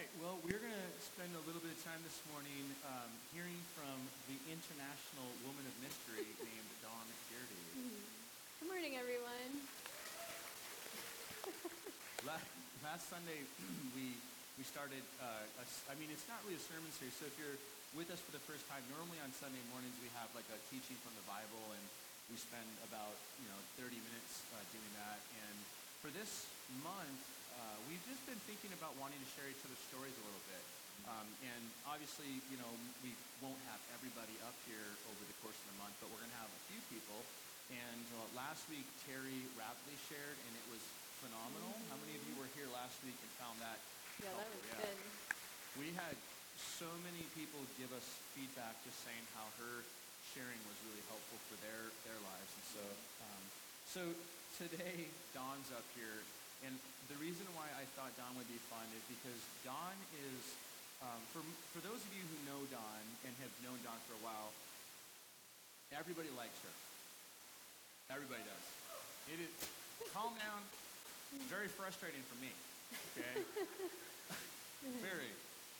right. Well, we're going to spend a little bit of time this morning um, hearing from the international woman of mystery named Dawn Garrity. Good morning, everyone. last, last Sunday, we we started. Uh, a, I mean, it's not really a sermon series. So if you're with us for the first time, normally on Sunday mornings we have like a teaching from the Bible, and we spend about you know 30 minutes uh, doing that. And for this month, uh, we've just been thinking about wanting to share each other's stories a little bit. Um, and obviously, you know, we won't have everybody up here over the course of the month, but we're going to have a few people. And uh, last week, Terry Rapley shared, and it was phenomenal. Mm-hmm. How many of you were here last week and found that? Yeah, that was yeah. good. We had so many people give us feedback just saying how her sharing was really helpful for their, their lives. And so, um, so today, Dawn's up here, and the reason why I thought Dawn would be fun is because Dawn is, um, for, for those of you who know Dawn and have known Dawn for a while, everybody likes her. Everybody does. It is, calm down. Very frustrating for me. Okay? Very.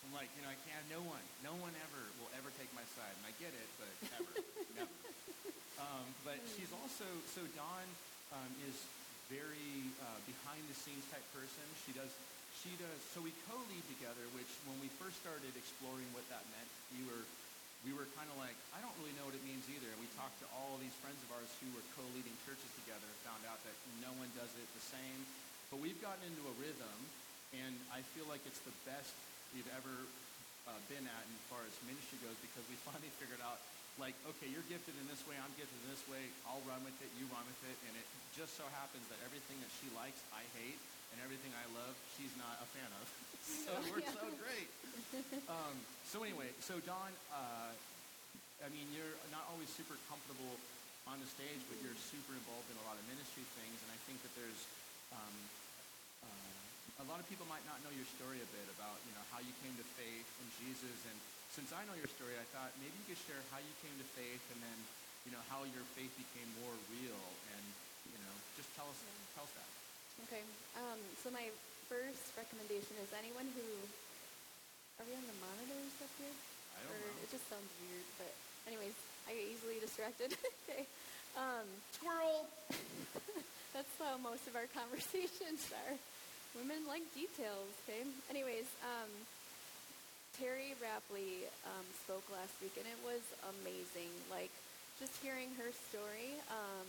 I'm like, you know, I can't, no one, no one ever will ever take my side. And I get it, but ever, never. Um, but she's also, so Dawn um, is very uh, behind the scenes type person. She does she does so we co-lead together, which when we first started exploring what that meant, we were we were kind of like, I don't really know what it means either. And we talked to all these friends of ours who were co-leading churches together and found out that no one does it the same. But we've gotten into a rhythm, and I feel like it's the best we've ever uh, been at as far as ministry goes because we finally figured out like, okay, you're gifted in this way, I'm gifted in this way, I'll run with it, you run with it, and it just so happens that everything that she likes, I hate, and everything I love, she's not a fan of. so we're so great. Um, so anyway, so Dawn, uh, I mean, you're not always super comfortable on the stage, but you're super involved in a lot of ministry things, and I think that there's um, uh, a lot of people might not know your story a bit about, you know, how you came to faith in Jesus and since I know your story, I thought maybe you could share how you came to faith and then, you know, how your faith became more real and, you know, just tell us, yeah. tell us that. Okay. Um, so my first recommendation is anyone who, are we on the monitors up here? I don't or know. It just sounds weird, but anyways, I get easily distracted. okay. Um, Squirrel! that's how most of our conversations are. Women like details, okay? Anyways, um, Terry Rapley um, spoke last week, and it was amazing. Like, just hearing her story um,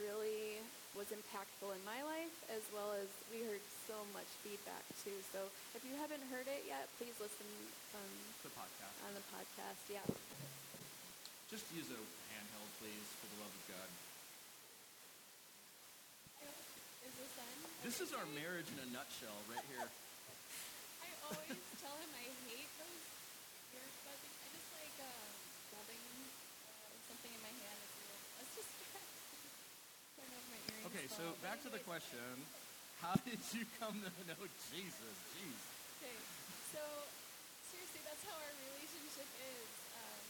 really was impactful in my life, as well as we heard so much feedback too. So, if you haven't heard it yet, please listen um, the podcast. on the podcast. Yeah. Just use a handheld, please, for the love of God. Is this on? This is our marriage in a nutshell, right here. I always tell him I hate those ear buzzing. I just like uh, rubbing uh, something in my hand. It's a little less distracting. Okay, so back to the question. How did you come to know Jesus? Jeez. Okay, so seriously, that's how our relationship is. Um,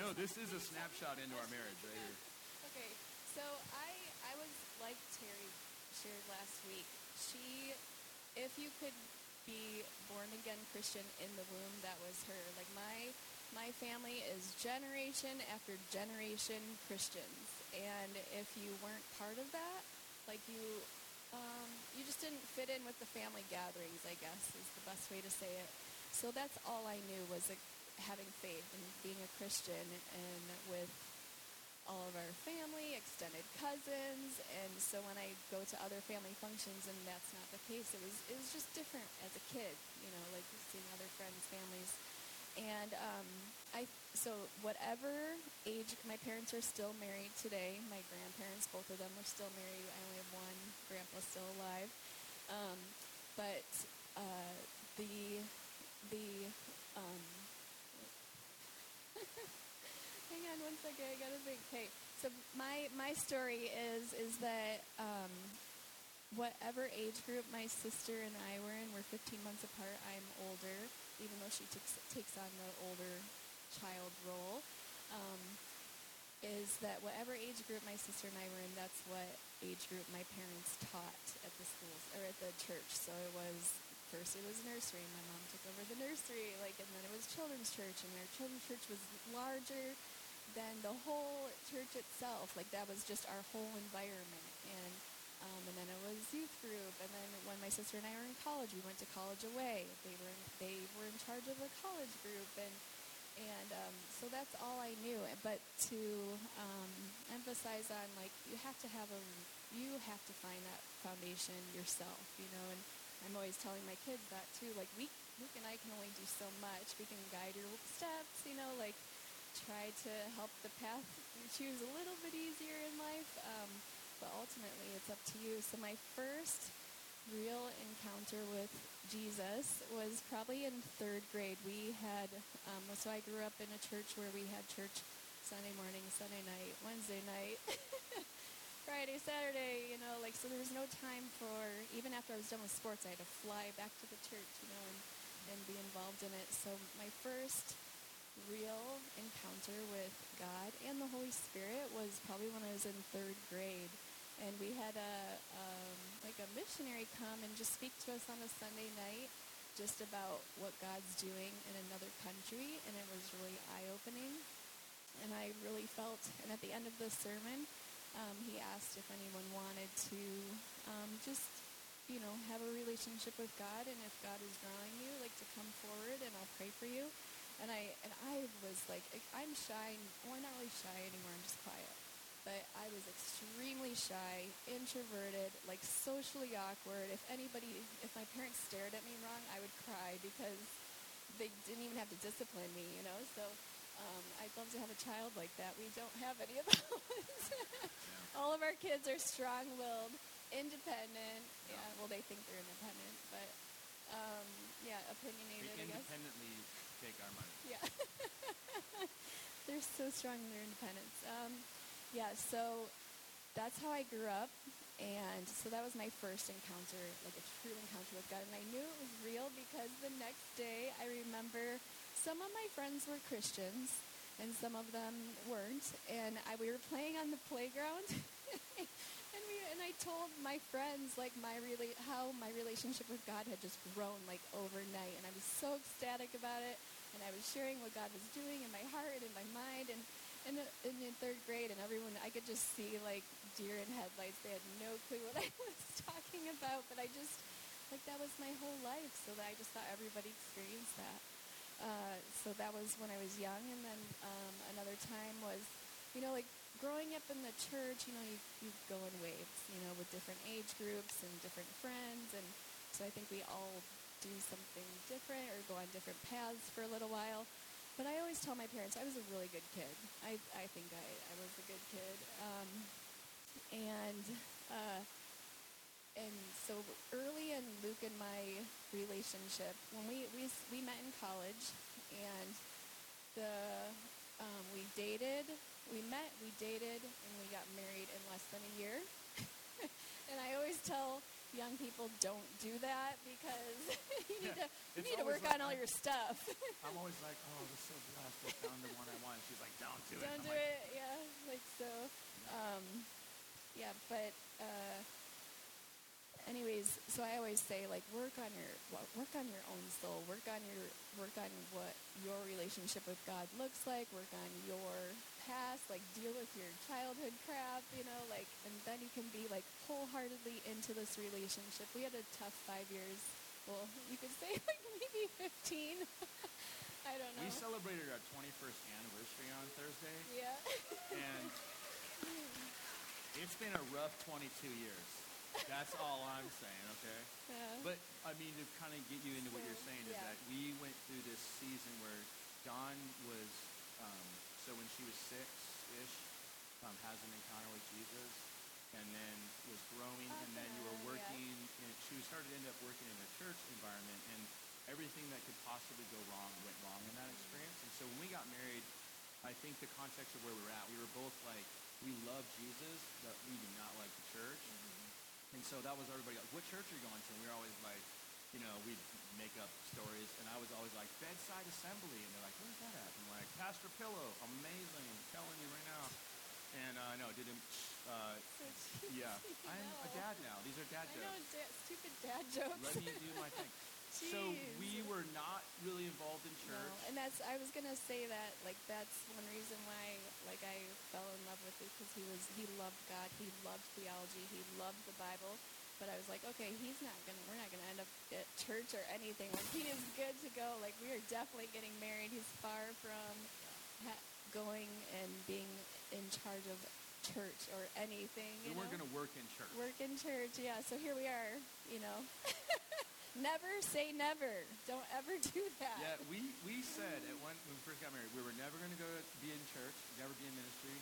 no, this is a snapshot into our marriage right here. Okay, so I I was like Terry shared last week. She, if you could be born again Christian in the womb. That was her. Like my my family is generation after generation Christians, and if you weren't part of that, like you. Um, you just didn't fit in with the family gatherings, I guess, is the best way to say it. So that's all I knew was like, having faith and being a Christian and with all of our family, extended cousins, and so when I go to other family functions and that's not the case, it was it was just different as a kid, you know, like seeing other friends, families. And um, I so whatever age my parents are still married today. My grandparents, both of them, are still married. I only have one grandpa still alive. Um, but uh, the the um, hang on one second. I gotta think. Okay, so my my story is is that um, whatever age group my sister and I were in, we're 15 months apart. I'm older, even though she takes takes on the older child role. Um, is that whatever age group my sister and I were in, that's what age group my parents taught at the schools or at the church. So it was first it was nursery. My mom took over the nursery, like, and then it was children's church, and our children's church was larger than the whole church itself. Like that was just our whole environment, um, and then it was youth group, and then when my sister and I were in college, we went to college away. They were in, they were in charge of a college group, and and um, so that's all I knew. But to um, emphasize on like you have to have a you have to find that foundation yourself, you know. And I'm always telling my kids that too. Like we Luke and I can only do so much. We can guide your steps, you know, like try to help the path you choose a little bit easier in life. Um, but ultimately, it's up to you. So my first real encounter with Jesus was probably in third grade. We had, um, so I grew up in a church where we had church Sunday morning, Sunday night, Wednesday night, Friday, Saturday, you know, like, so there was no time for, even after I was done with sports, I had to fly back to the church, you know, and, and be involved in it. So my first real encounter with God and the Holy Spirit was probably when I was in third grade and we had a um, like a missionary come and just speak to us on a Sunday night just about what God's doing in another country, and it was really eye opening. And I really felt, and at the end of the sermon, um, he asked if anyone wanted to um, just, you know, have a relationship with God, and if God is drawing you, like to come forward, and I'll pray for you. And I and I was like, I'm shy, or not really shy anymore. I'm just quiet but I was extremely shy, introverted, like socially awkward. If anybody, if my parents stared at me wrong, I would cry because they didn't even have to discipline me, you know? So um, I'd love to have a child like that. We don't have any of those. All of our kids are strong willed, independent. Yeah, well, they think they're independent, but um, yeah, opinionated, guess. independently take our money. Yeah. They're so strong in their independence. Um, yeah, so that's how I grew up. And so that was my first encounter, like a true encounter with God. And I knew it was real because the next day I remember some of my friends were Christians and some of them weren't. And I, we were playing on the playground. and, we, and I told my friends like my rela- how my relationship with God had just grown like overnight. And I was so ecstatic about it. And I was sharing what God was doing in my heart and in my mind. And in, the, in third grade, and everyone, I could just see like deer in headlights. They had no clue what I was talking about, but I just, like, that was my whole life. So that I just thought everybody experienced that. Uh, so that was when I was young, and then um, another time was, you know, like growing up in the church. You know, you you go in waves, you know, with different age groups and different friends, and so I think we all do something different or go on different paths for a little while. But I always tell my parents I was a really good kid. I, I think I, I was a good kid. Um, and uh, and so early in Luke and my relationship, when we, we, we met in college, and the um, we dated, we met, we dated, and we got married in less than a year. and I always tell young people don't do that because you need Yeah, to you need to work like on all your stuff. I'm always like, oh, I was so blessed. I found the one I want. She's like, don't do it. Don't do like, it. Yeah, like so. Um, yeah, but uh, anyways, so I always say like work on your work on your own soul. Work on your work on what your relationship with God looks like. Work on your past. Like deal with your childhood crap. You know, like and then you can be like wholeheartedly into this relationship. We had a tough five years. Well, you could say like maybe fifteen. I don't know. We celebrated our 21st anniversary on Thursday, yeah. and it's been a rough 22 years. That's all I'm saying, okay? yeah. But I mean, to kind of get you into what you're saying is yeah. that we went through this season where Dawn was, um, so when she was six-ish, um, has an encounter with Jesus, and then was growing, and then you were Awesome, yeah. working. In, she started to end up working in a church environment, and everything that could possibly go wrong went wrong in that experience. And so when we got married, I think the context of where we were at, we were both like, we love Jesus, but we do not like the church. And so that was everybody like, what church are you going to? And we were always like, you know, we'd make up stories. And I was always like, Bedside Assembly. And they're like, where's that at? And I'm like, Pastor Pillow, amazing. I'm telling you right now. And uh, no, didn't, uh, yeah. I'm a dad now. These are dad I know, jokes. da- stupid dad jokes. Let me do my thing. So we were not really involved in No, church. and that's I was gonna say that like that's one reason why like I fell in love with it because he was he loved God, he loved theology, he loved the Bible. But I was like, okay, he's not gonna we're not gonna end up at church or anything. Like he is good to go. Like we are definitely getting married. He's far from ha- going and being in charge of church or anything. we You weren't know? going to work in church. work in church. Yeah, so here we are. You know, never say never. Don't ever do that. Yeah, we, we said at one, when we first got married, we were never going to go be in church, never be in ministry.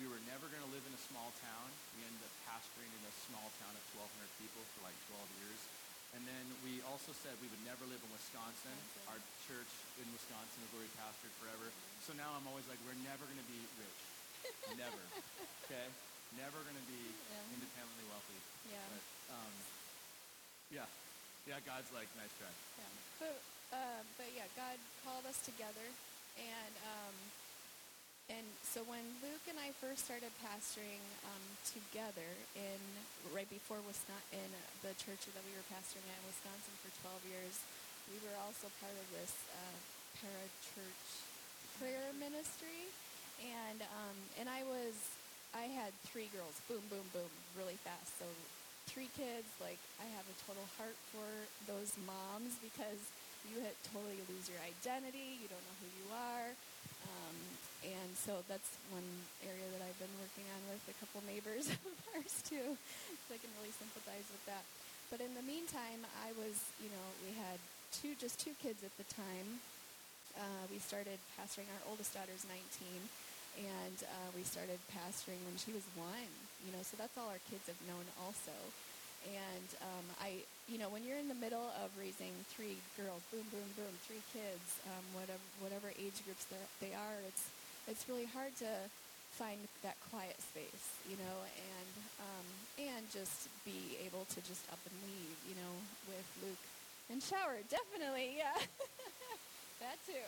We were never going to live in a small town. We ended up pastoring in a small town of 1,200 people for like 12 years. And then we also said we would never live in Wisconsin. Wisconsin. Our church in Wisconsin is where we pastored forever. So now I'm always like, we're never going to be rich. never. Okay? Never going to be Yeah. independently wealthy. Yeah. But, um, yeah. Yeah, God's like, nice try. Yeah. But uh, but yeah, God called us together, and um, and so when Luke and I first started pastoring um, together in right before Wisconsin, in the church that we were pastoring at in Wisconsin for 12 years, we were also part of this uh, para church prayer ministry, and um, and I was I had three girls, boom, boom, boom, really fast. So three kids, like I have a total heart for those moms because you totally lose your identity. You don't know who you are. Um, and so that's one area that I've been working on with a couple neighbors of ours too. So I can really sympathize with that. But in the meantime, I was, you know, we had two, just two kids at the time. Uh, we started pastoring. Our oldest daughter's 19, and uh, we started pastoring when she was one. You know, so that's all our kids have known also. And um, I, you know, when you're in the middle of raising three girls, boom, boom, boom, three kids, um, whatever whatever age groups they are, it's it's really hard to find that quiet space, you know, and um, and just be able to just up and leave, you know, with Luke and shower, definitely, yeah, that too,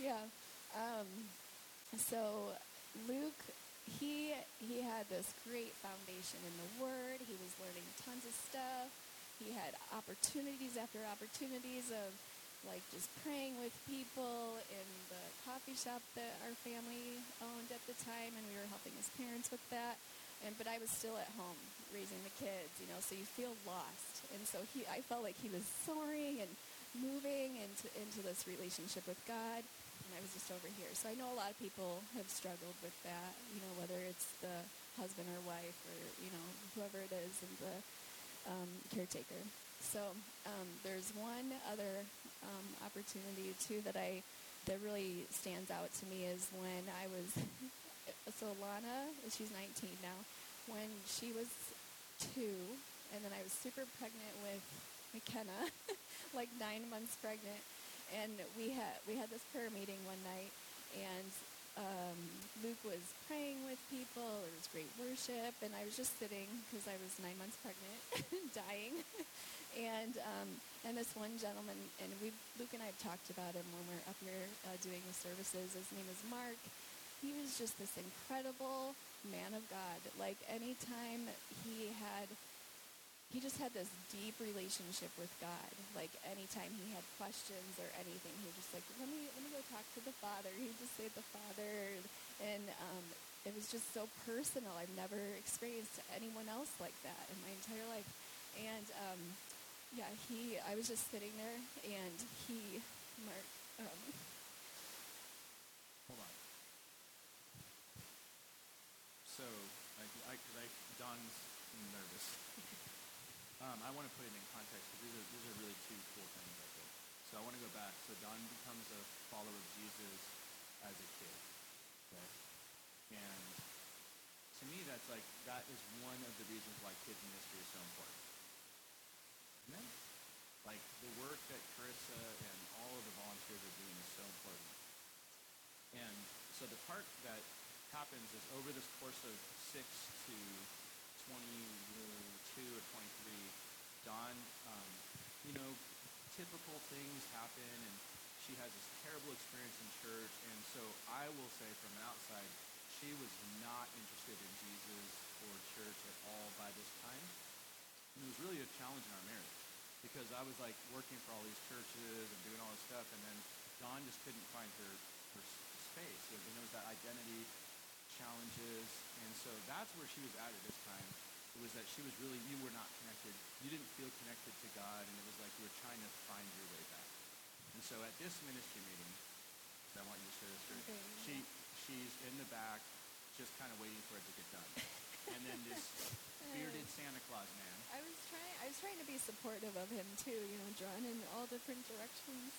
yeah. Um, so Luke, he he had this great foundation in the Word. He was learning tons of stuff. He had opportunities after opportunities of like just praying with people in the coffee shop that our family owned at the time, and we were helping his parents with that. And but I was still at home raising the kids, you know. So you feel lost, and so he, I felt like he was soaring and moving into into this relationship with God, I was just over here. So I know a lot of people have struggled with that, you know, whether it's the husband or wife or you know whoever it is, and the um, caretaker. So um, there's one other um, opportunity too that I that really stands out to me is when I was so Lana, she's 19 now. When she was two, and then I was super pregnant with McKenna, like nine months pregnant, and we had we had this prayer meeting one night, and um, Luke was praying with people. It was great worship, and I was just sitting because I was nine months pregnant, dying. And um, and this one gentleman, and we Luke and I have talked about him when we're up here uh, doing the services. His name is Mark. He was just this incredible man of God. Like anytime he had he just had this deep relationship with God. Like anytime he had questions or anything, he was just like, "Let me let me go talk to the Father." He'd just say the Father, and um, it was just so personal. I've never experienced anyone else like that in my entire life. And um, yeah, he. I was just sitting there, and he, Mark. Um, Hold on. So, I, I, I, Dawn's nervous. Um, I want to put it in context because these are, these are really two cool things, I think. So I want to go back. So Dawn becomes a follower of Jesus as a kid. Okay? And to me, that's like, that is one of the reasons why kids ministry is so important. Amen? Like, the work that Carissa and all of the volunteers are doing is so important. And so the part that happens is over this course of 6 to 22 or 23, Dawn, um, you know, typical things happen and she has this terrible experience in church. And so I will say from outside, she was not interested in Jesus or church at all by this time. And it was really a challenge in our marriage. because I was like working for all these churches and doing all this stuff, and then Dawn just couldn't find her, her space. And it was that identity challenges, and so that's where she was at at this time. It was that she was really, you were not connected. You didn't feel connected to God, and it was like you were trying to find your way back. And so at this ministry meeting, I want you to share this story, Okay, she, she's in the back, just kind of waiting for it to get done. and then this bearded Santa Claus man I was trying. I was trying to be supportive of him too. You know, drawn in all different directions.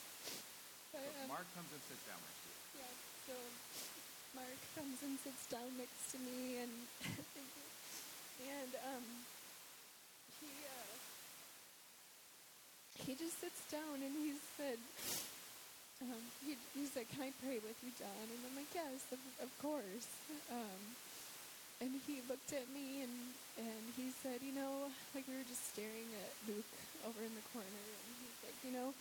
But, So um, Mark comes and sits down next to you. Yeah. So Mark comes and sits down next to me, and. And um, he uh, he just sits down and he said, um, he, he said, "Can I pray with you, John?" And I'm like, "Yes, of, of course." Um, and he looked at me and and he said, "You know, like we were just staring at Luke over in the corner, and he's like, you know."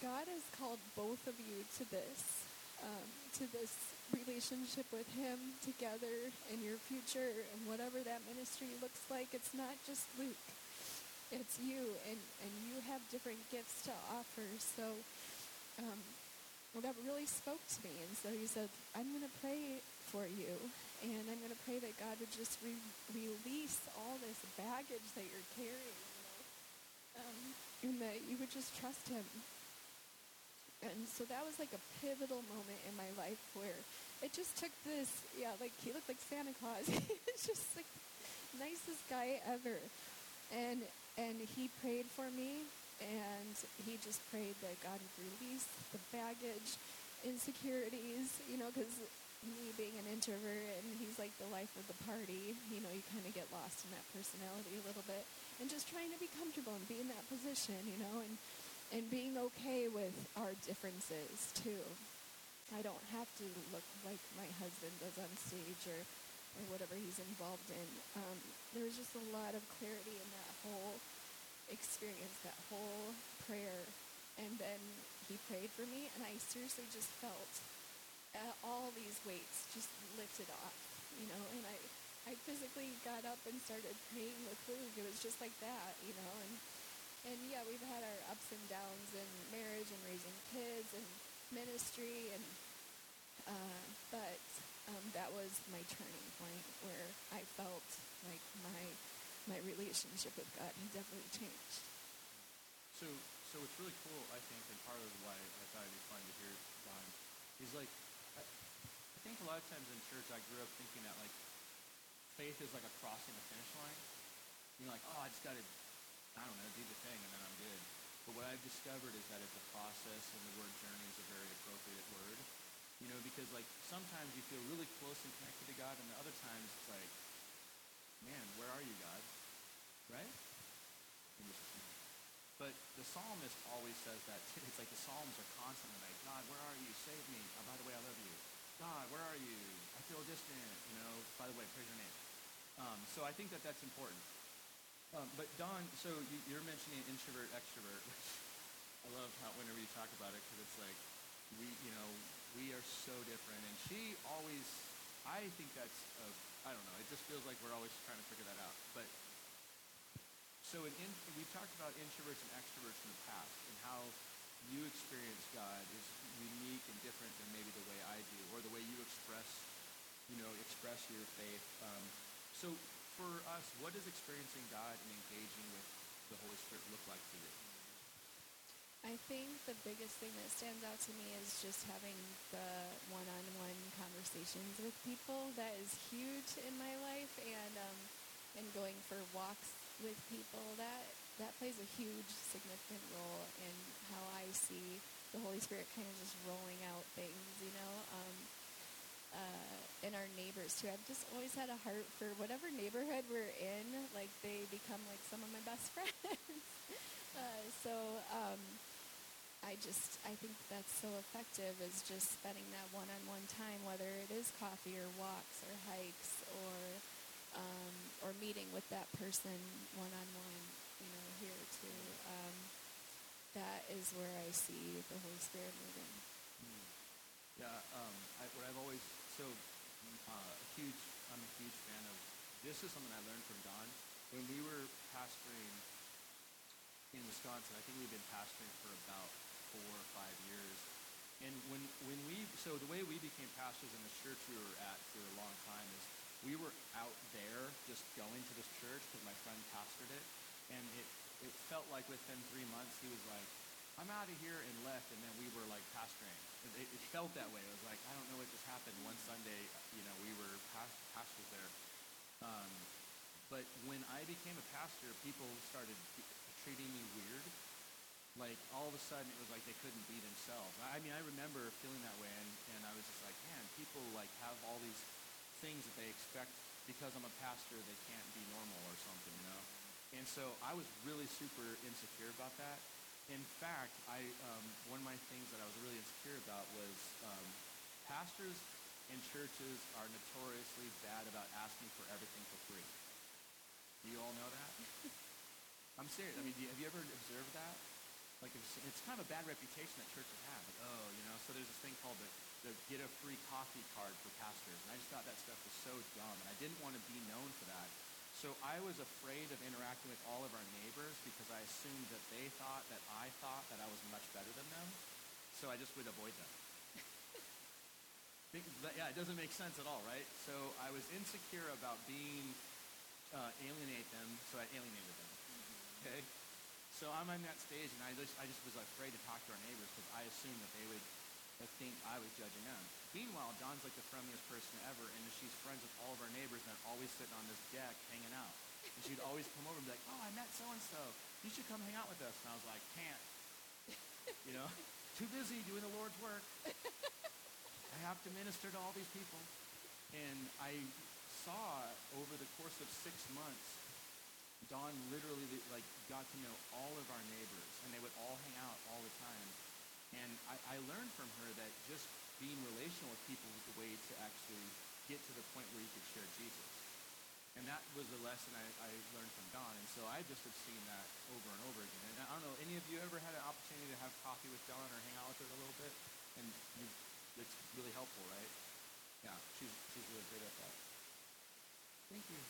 God has called both of you to this, um, to this relationship with Him together in your future and whatever that ministry looks like. It's not just Luke, it's you, and, and you have different gifts to offer. So um, that really spoke to me. And so he said, I'm going to pray for you, and I'm going to pray that God would just re- release all this baggage that you're carrying, you know, um, and that you would just trust Him and so that was like a pivotal moment in my life where it just took this, yeah, like he looked like Santa Claus. he was just like nicest guy ever. And and he prayed for me and he just prayed that God would release the baggage, insecurities, you know, because me being an introvert and he's like the life of the party, you know, you kind of get lost in that personality a little bit. And just trying to be comfortable and be in that position, you know, and and being okay with our differences too. I don't have to look like my husband does on stage or, or whatever he's involved in. Um, there was just a lot of clarity in that whole experience, that whole prayer. And then he prayed for me, and I seriously just felt uh, all these weights just lifted off, you know. And I, I physically got up and started praying with Luke. It was just like that, you know. And and yeah, we've had our ups and downs in marriage and raising kids and ministry, and uh, but um, that was my turning point where I felt like my my relationship with God had definitely changed. So, so it's really cool, I think, and part of why I thought it'd be fun to hear Dawn, is like, I, I think a lot of times in church I grew up thinking that like, faith is like a crossing a finish line. You know, like, oh, I just got to, I don't know, do the thing and then I'm good. But what I've discovered is that it's a process and the word journey is a very appropriate word. You know, because like sometimes you feel really close and connected to God and the other times it's like, man, where are you, God? Right? But the psalmist always says that. too. It's like the psalms are constantly like, God, where are you? Save me. Oh, by the way, I love you. God, where are you? I feel distant. You know, by the way, praise your name. Um, so I think that that's important. Um, but Dawn, so you, you're mentioning introvert, extrovert, which I love how whenever you talk about it because it's like we, you know, we are so different. And she always, I think that's, a, I don't know, it just feels like we're always trying to figure that out. But so in, in, we've talked about introverts and extroverts in the past and how you experience God is unique and different than maybe the way I do or the way you express, you know, express your faith. Um, so for us, what does experiencing God and engaging with the Holy Spirit look like for you? I think the biggest thing that stands out to me is just having the one-on-one conversations with people. That is huge in my life, and um, and going for walks with people. That that plays a huge, significant role in how I see the Holy Spirit kind of just rolling out things. You know. Um, uh, our neighbors too. I've just always had a heart for whatever neighborhood we're in. Like they become like some of my best friends. uh, so um, I just I think that's so effective is just spending that one-on-one time, whether it is coffee or walks or hikes or um, or meeting with that person one-on-one. You know, here too. Um, that is where I see the Holy Spirit moving. Yeah, um, I, what I've always so uh, a huge. I'm a huge fan of. This is something I learned from Dawn when we were pastoring in Wisconsin. I think we've been pastoring for about four or five years. And when, when we, so the way we became pastors in the church we were at for a long time is we were out there just going to this church because my friend pastored it. And it, it felt like within three months he was like, I'm out of here and left. And then we were like pastoring. It, it felt that way. It was like, I don't know what just happened. One Sunday, you know, we were past, pastors there. Um, but when I became a pastor, people started treating me weird. Like all of a sudden, it was like they couldn't be themselves. I mean, I remember feeling that way, and, and I was just like, man, people like have all these things that they expect because I'm a pastor, they can't be normal or something, you know. And so I was really super insecure about that. In fact, I um, one of my things that I was really insecure about was um, pastors and churches are notoriously bad about asking for everything for free. Do you all know that? I'm serious. I mean, you, have you ever observed that? Like, it's, it's, kind of a bad reputation that churches have. Like, oh, you know, so there's this thing called the, the get a free coffee card for pastors. And I just thought that stuff was so dumb. And I didn't want to be known for that. So I was afraid of interacting with all of our neighbors because I assumed that they thought that I thought that I was much better than them. So I just would avoid them. yeah, it doesn't make sense at all, right? So I was insecure about being uh, alienate them, so I alienated them. Okay? So I'm on that stage, and I just, I just was afraid to talk to our neighbors because I assumed that they would think I was judging them. Meanwhile, Dawn's like the friendliest person ever, and she's friends with all of our neighbors, and they're always sitting on this deck hanging out. And she'd always come over and be like, oh, I met so-and-so. You should come hang out with us. And I was like, can't. You know? Too busy doing the Lord's work. I have to minister to all these people. And I saw over the course of six months, Dawn literally like got to know all of our neighbors, and they would all hang out all the time. And I, I learned from her that just being relational with people was the way to actually get to the point where you could share Jesus. And that was the lesson I, I learned from Dawn. And so I just have seen that over and over again. And I don't know, any of you ever had an opportunity to have coffee with Dawn or hang out with her a little bit? And it's really helpful, right? Yeah, she's, she's really great at that. Thank you.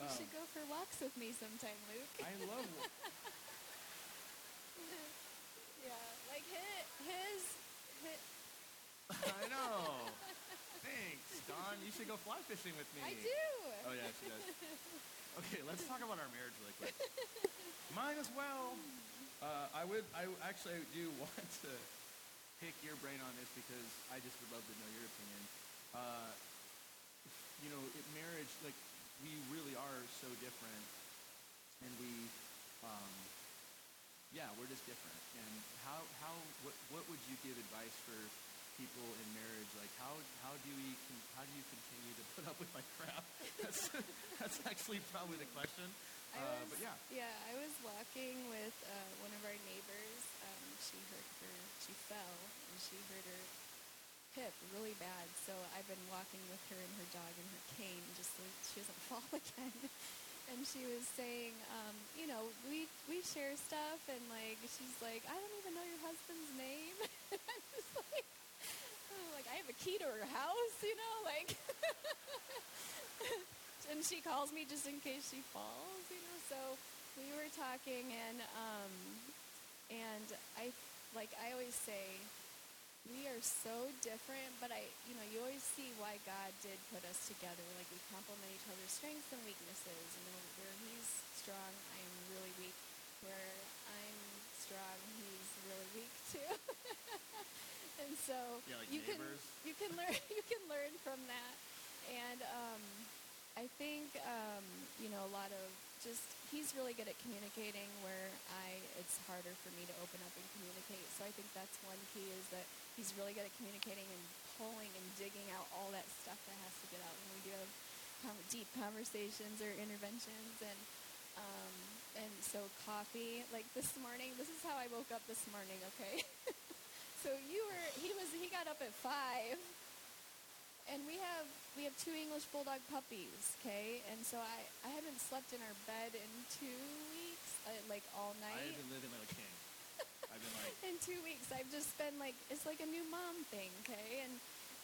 You um, should go for walks with me sometime, Luke. I love. like his, his, his. I know. Thanks, Dawn. You should go fly fishing with me. I do. Oh yeah, she does. Okay, let's talk about our marriage really quick. Mine as well. Uh, I would. I actually do want to pick your brain on this because I just would love to know your opinion. Uh, you know, it, marriage, like, we really are so different. And we, um, yeah, we're just different. And how, how, what, what would you give advice for people in marriage? Like, how, how do we, how do you continue to put up with my crap? That's, that's actually probably the question. Uh, was, but yeah. Yeah, I was walking with uh, one of our neighbors. Um, she hurt her, she fell, and she hurt her hip really bad. So I've been walking with her and her dog and her cane just so she doesn't fall again. And she was saying, um, you know, we we share stuff, and like she's like, I don't even know your husband's name. I'm just like, oh, like I have a key to her house, you know, like. and she calls me just in case she falls, you know. So we were talking, and um, and I like I always say we are so different, but I, you know, you always see why God did put us together. Like we complement each other's strengths and weaknesses. You know, where He's strong, I'm really weak. Where I'm strong, He's really weak too. and so yeah, like you neighbors. can you can learn you can learn from that. And um, I think um, you know a lot of just he's really good at communicating where I it's harder for me to open up and communicate. So I think that's one key is that he's really good at communicating and pulling and digging out all that stuff that has to get out when we do have deep conversations or interventions and um, and so coffee like this morning this is how I woke up this morning okay so you were he was he got up at five and we have we have two English bulldog puppies, okay? And so I I haven't slept in our bed in two weeks, uh, like all night. I've been living like a king. In two weeks. I've just been like it's like a new mom thing, okay? And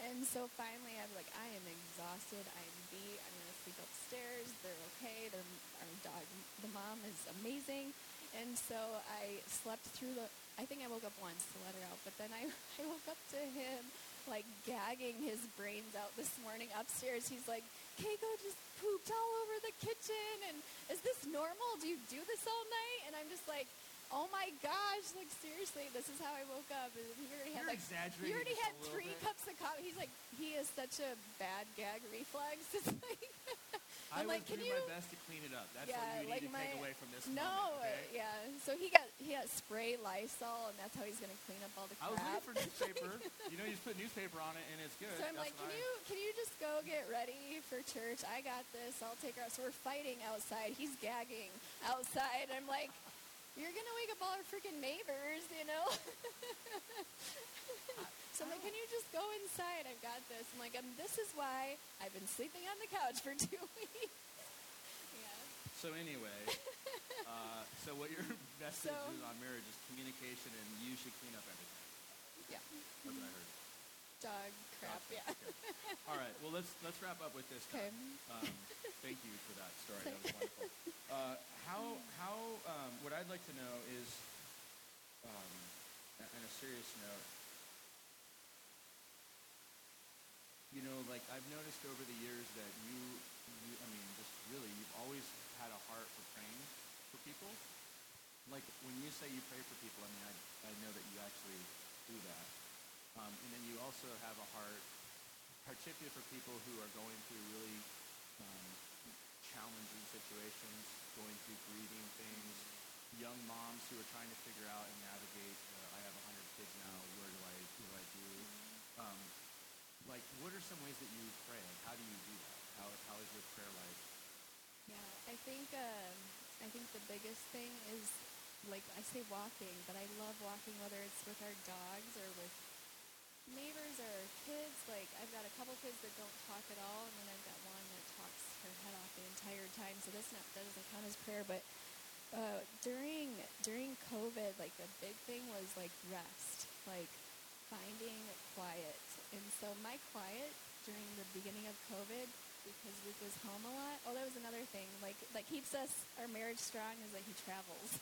and so finally I'm like I am exhausted. I'm beat. I'm gonna sleep upstairs. They're okay. They're our dog. The mom is amazing. And so I slept through the. I think I woke up once to let her out, but then I, I woke up to him like gagging his brains out this morning upstairs. He's like, Keiko just pooped all over the kitchen, and is this normal? Do you do this all night? And I'm just like, oh my gosh, like seriously, this is how I woke up. And he already had You're like exaggerating he already had three bit. cups of coffee. He's like, he is such a bad gag reflex. It's like, I I'm will like, can you my best to clean it up. That's yeah, what you like need to my take away from this no, moment, uh, okay? yeah. So he got he got spray Lysol, and that's how he's gonna clean up all the coffee. I was looking for newspaper. you know, you just put newspaper on it and it's good. So I'm That's like, can I- you can you just go get ready for church? I got this. I'll take her out. So we're fighting outside. He's gagging outside. I'm like, you're gonna wake up all our freaking neighbors, you know. so I'm like, can you just go inside? I've got this. I'm like, and this is why I've been sleeping on the couch for two weeks. yeah. So anyway, uh, so what your message So- is on marriage is communication, and you should clean up everything. Yeah. That's what I heard. Dog crap. Gotcha. Yeah. Okay. All right. Well, let's let's wrap up with this. Okay. Um, thank you for that story. That was wonderful. Uh, how how um, what I'd like to know is, um, on a serious note, you know, like I've noticed over the years that you, you I mean, just really, you've always had a heart for praying for people. Like when you say you pray for people, I mean, I, I know that you actually do that. Um, and then you also have a heart, particularly for people who are going through really um, challenging situations, going through grieving things, young moms who are trying to figure out and navigate. Uh, I have 100 kids now. Where do I what do I do? Um, like, what are some ways that you pray? Like, how do you do that? How, how is your prayer life? Yeah, I think um, I think the biggest thing is like I say walking, but I love walking whether it's with our dogs or with neighbors or kids. Like I've got a couple kids that don't talk at all, and then I've got one that talks her head off the entire time. So this not that doesn't count as prayer, but uh, during during COVID, like the big thing was like rest, like finding quiet. And so my quiet during the beginning of COVID, because Luke was home a lot. Oh, that was another thing. Like that keeps us our marriage strong is that he travels.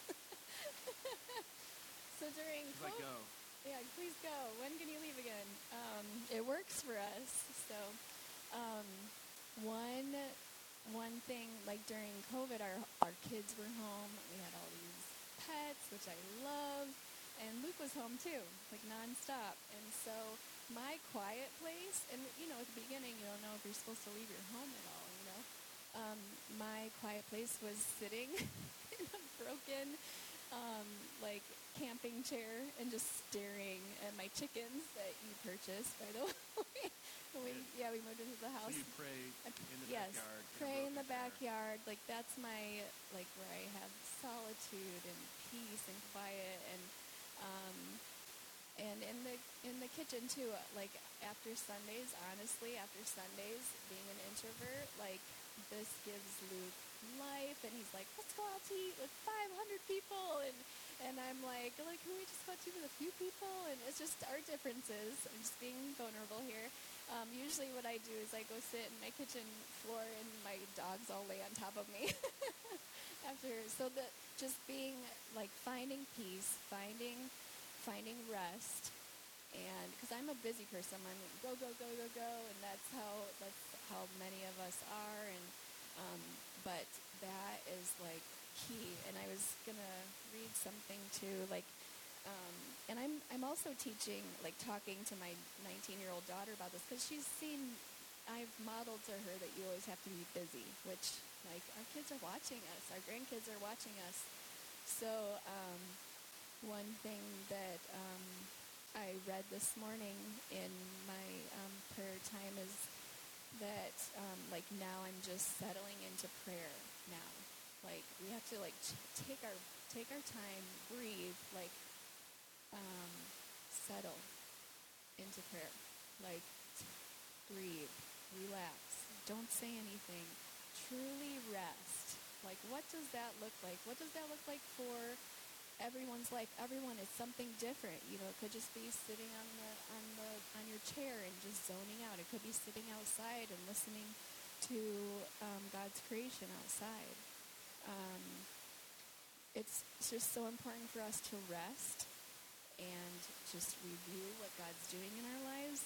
so during She's like, go. Yeah, please go. When can you leave again? Um, it works for us. So, um, one one thing like during COVID, our our kids were home. We had all these pets, which I love, and Luke was home too, like nonstop. And so, my quiet place, and you know, at the beginning, you don't know if you're supposed to leave your home at all. You know, um, my quiet place was sitting in a broken um, like camping chair and just staring at my chickens that you purchased, by the way. We, yeah, we moved into the So house. you pray in the yes, backyard. pray in the backyard. Like that's my like where I have solitude and peace and quiet and um, and in the in the kitchen too. Like after Sundays, honestly, after Sundays, being an introvert, like this gives Luke life, and he's like, "Let's go out to eat with 500 people," and and I'm like, "Like, can we just go out to eat with a few people?" And it's just our differences. I'm just being vulnerable here. Um, usually, what I do is I go sit in my kitchen floor, and my dogs all lay on top of me. After, so that just being like finding peace, finding finding rest, and because I'm a busy person, I'm go go go go go, and that's how that's how many of us are, and um, but that is like key. And I was gonna read something too, like um, and I'm I'm also teaching, like talking to my 19 year old daughter about this because she's seen. I've modeled to her that you always have to be busy, which like our kids are watching us, our grandkids are watching us. So um, one thing that um, I read this morning in my um, prayer time is that um, like now I'm just settling into prayer now. Like we have to like t- take our take our time, breathe, like um, settle into prayer. Like breathe, relax, don't say anything, truly rest. Like what does that look like? What does that look like for everyone's life? Everyone is something different. You know, it could just be sitting on the on the on your chair and just zoning out. It could be sitting outside and listening to um, God's creation outside. Um, it's just so important for us to rest and just review what God's doing in our lives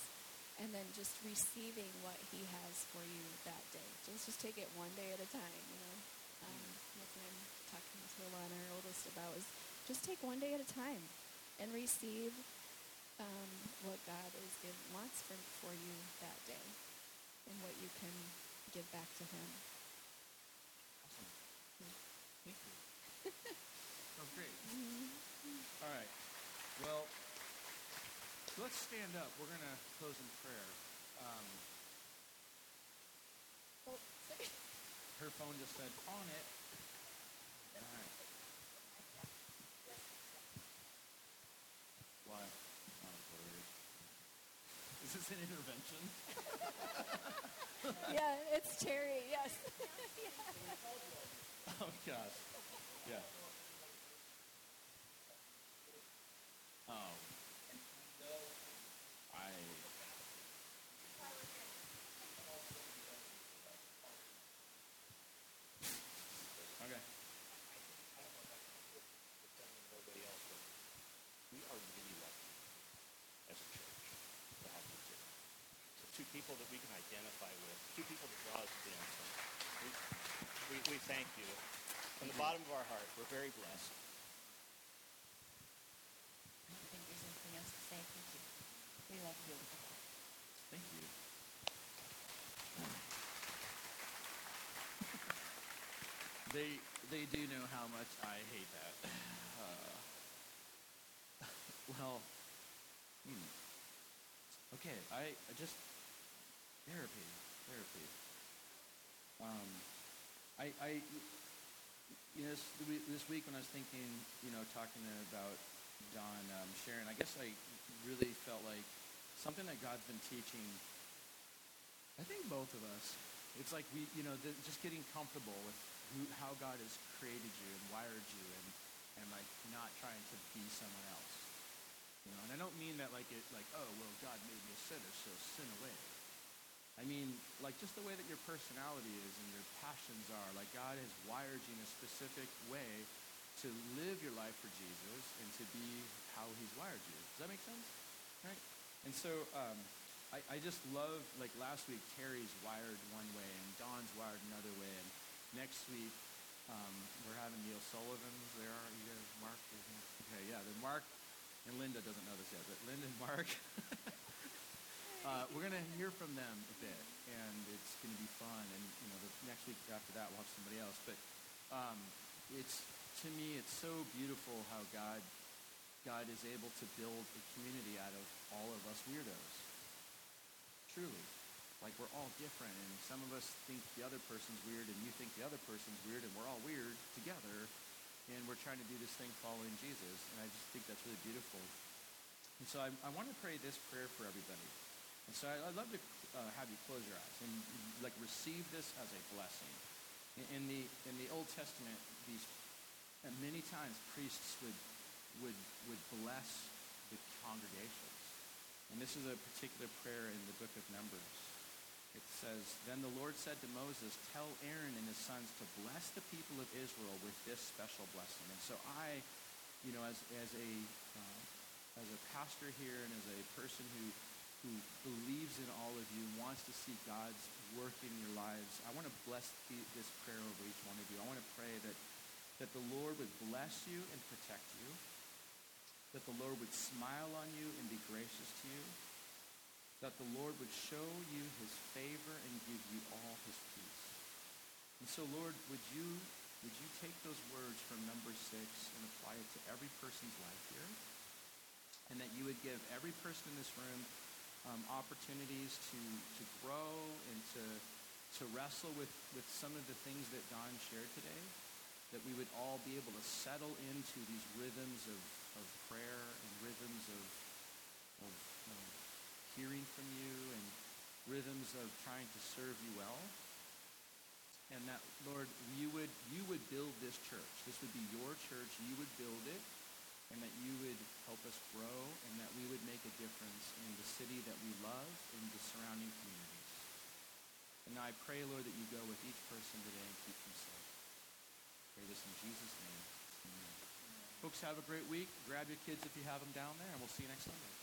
and then just receiving what he has for you that day. Let's just take it one day at a time, you know. Um, what I'm talking to Alana, our oldest, about is just take one day at a time and receive um, what God is giving, wants for, for you that day and what you can give back to him. Awesome. Thank you. Sounds great. All right. Well, so let's stand up. We're going to close in prayer. Um, Oh, her phone just said, on it. All right. Why? Not a word. Is this an intervention? yeah, it's Terry, yes. Oh, gosh. Yeah. Oh. I. Okay. nobody else but we are really lucky as a church to have you two. So two people that we can identify with, two people that draw us in. So we, we, we thank you. From the bottom of our heart, we're very blessed. I don't think there's anything else to say. Thank you. We love you. Thank you. They they do know how much I hate that. Uh, well, hmm. okay. I, I just therapy, therapy. Um, I I you know this, this week when I was thinking, you know, talking about Dawn um, Sharon, I guess I really felt like something that God's been teaching I think both of us. It's like we, you know, the, just getting comfortable with who, how God has created you and wired you, and and like not trying to be someone else. You know, and I don't mean that like it, like oh well, God made me a sinner, so sin away. I mean, like just the way that your personality is and your passions are. Like God has wired you in a specific way to live your life for Jesus and to be how He's wired you. Does that make sense? Right? And so um, I, I just love, like last week, Terry's wired one way and Dawn's wired another way. And next week, um, we're having Neil Sullivan's there. Are you guys, Mark? Okay, yeah. Then Mark and Linda doesn't know this yet, but Linda and Mark, uh, we're going to hear from them a bit, and it's going to be fun. And you know, the next week after that, we'll have somebody else. But um, it's to me, it's so beautiful how God God is able to build a community out of all of us weirdos. Truly. Like we're all different and some of us think the other person's weird and you think the other person's weird and we're all weird together and we're trying to do this thing following Jesus and I just think that's really beautiful. And so I, I want to pray this prayer for everybody. And so I'd love to uh, have you close your eyes and like receive this as a blessing. In, the in the Old Testament, these many times priests would would would bless the congregations. And this is a particular prayer in the book of Numbers. It says, Then the Lord said to Moses, Tell Aaron and his sons to bless the people of Israel with this special blessing. And so I, you know, as, as, a, uh, as a pastor here and as a person who, who believes in all of you, and wants to see God's work in your lives, I want to bless the, this prayer over each one of you. I want to pray that, that the Lord would bless you and protect you, that the Lord would smile on you and be gracious to you, that the Lord would show you his favor and give you all his peace. And so, Lord, would you, would you take those words from number six and apply it to every person's life here? And that you would give every person in this room um, opportunities to, to grow and to, to wrestle with, with some of the things that Dawn shared today, that we would all be able to settle into these rhythms of, of prayer and rhythms of, of, of hearing from you and rhythms of trying to serve you well. And that, Lord, you would, you would build this church. This would be your church. You would build it. And that you would help us grow and that we would make a difference in the city that we love and the surrounding communities. And now I pray, Lord, that you go with each person today and keep them safe. Pray this in Jesus' name. Amen. Folks, have a great week. Grab your kids if you have them down there, and we'll see you next Sunday.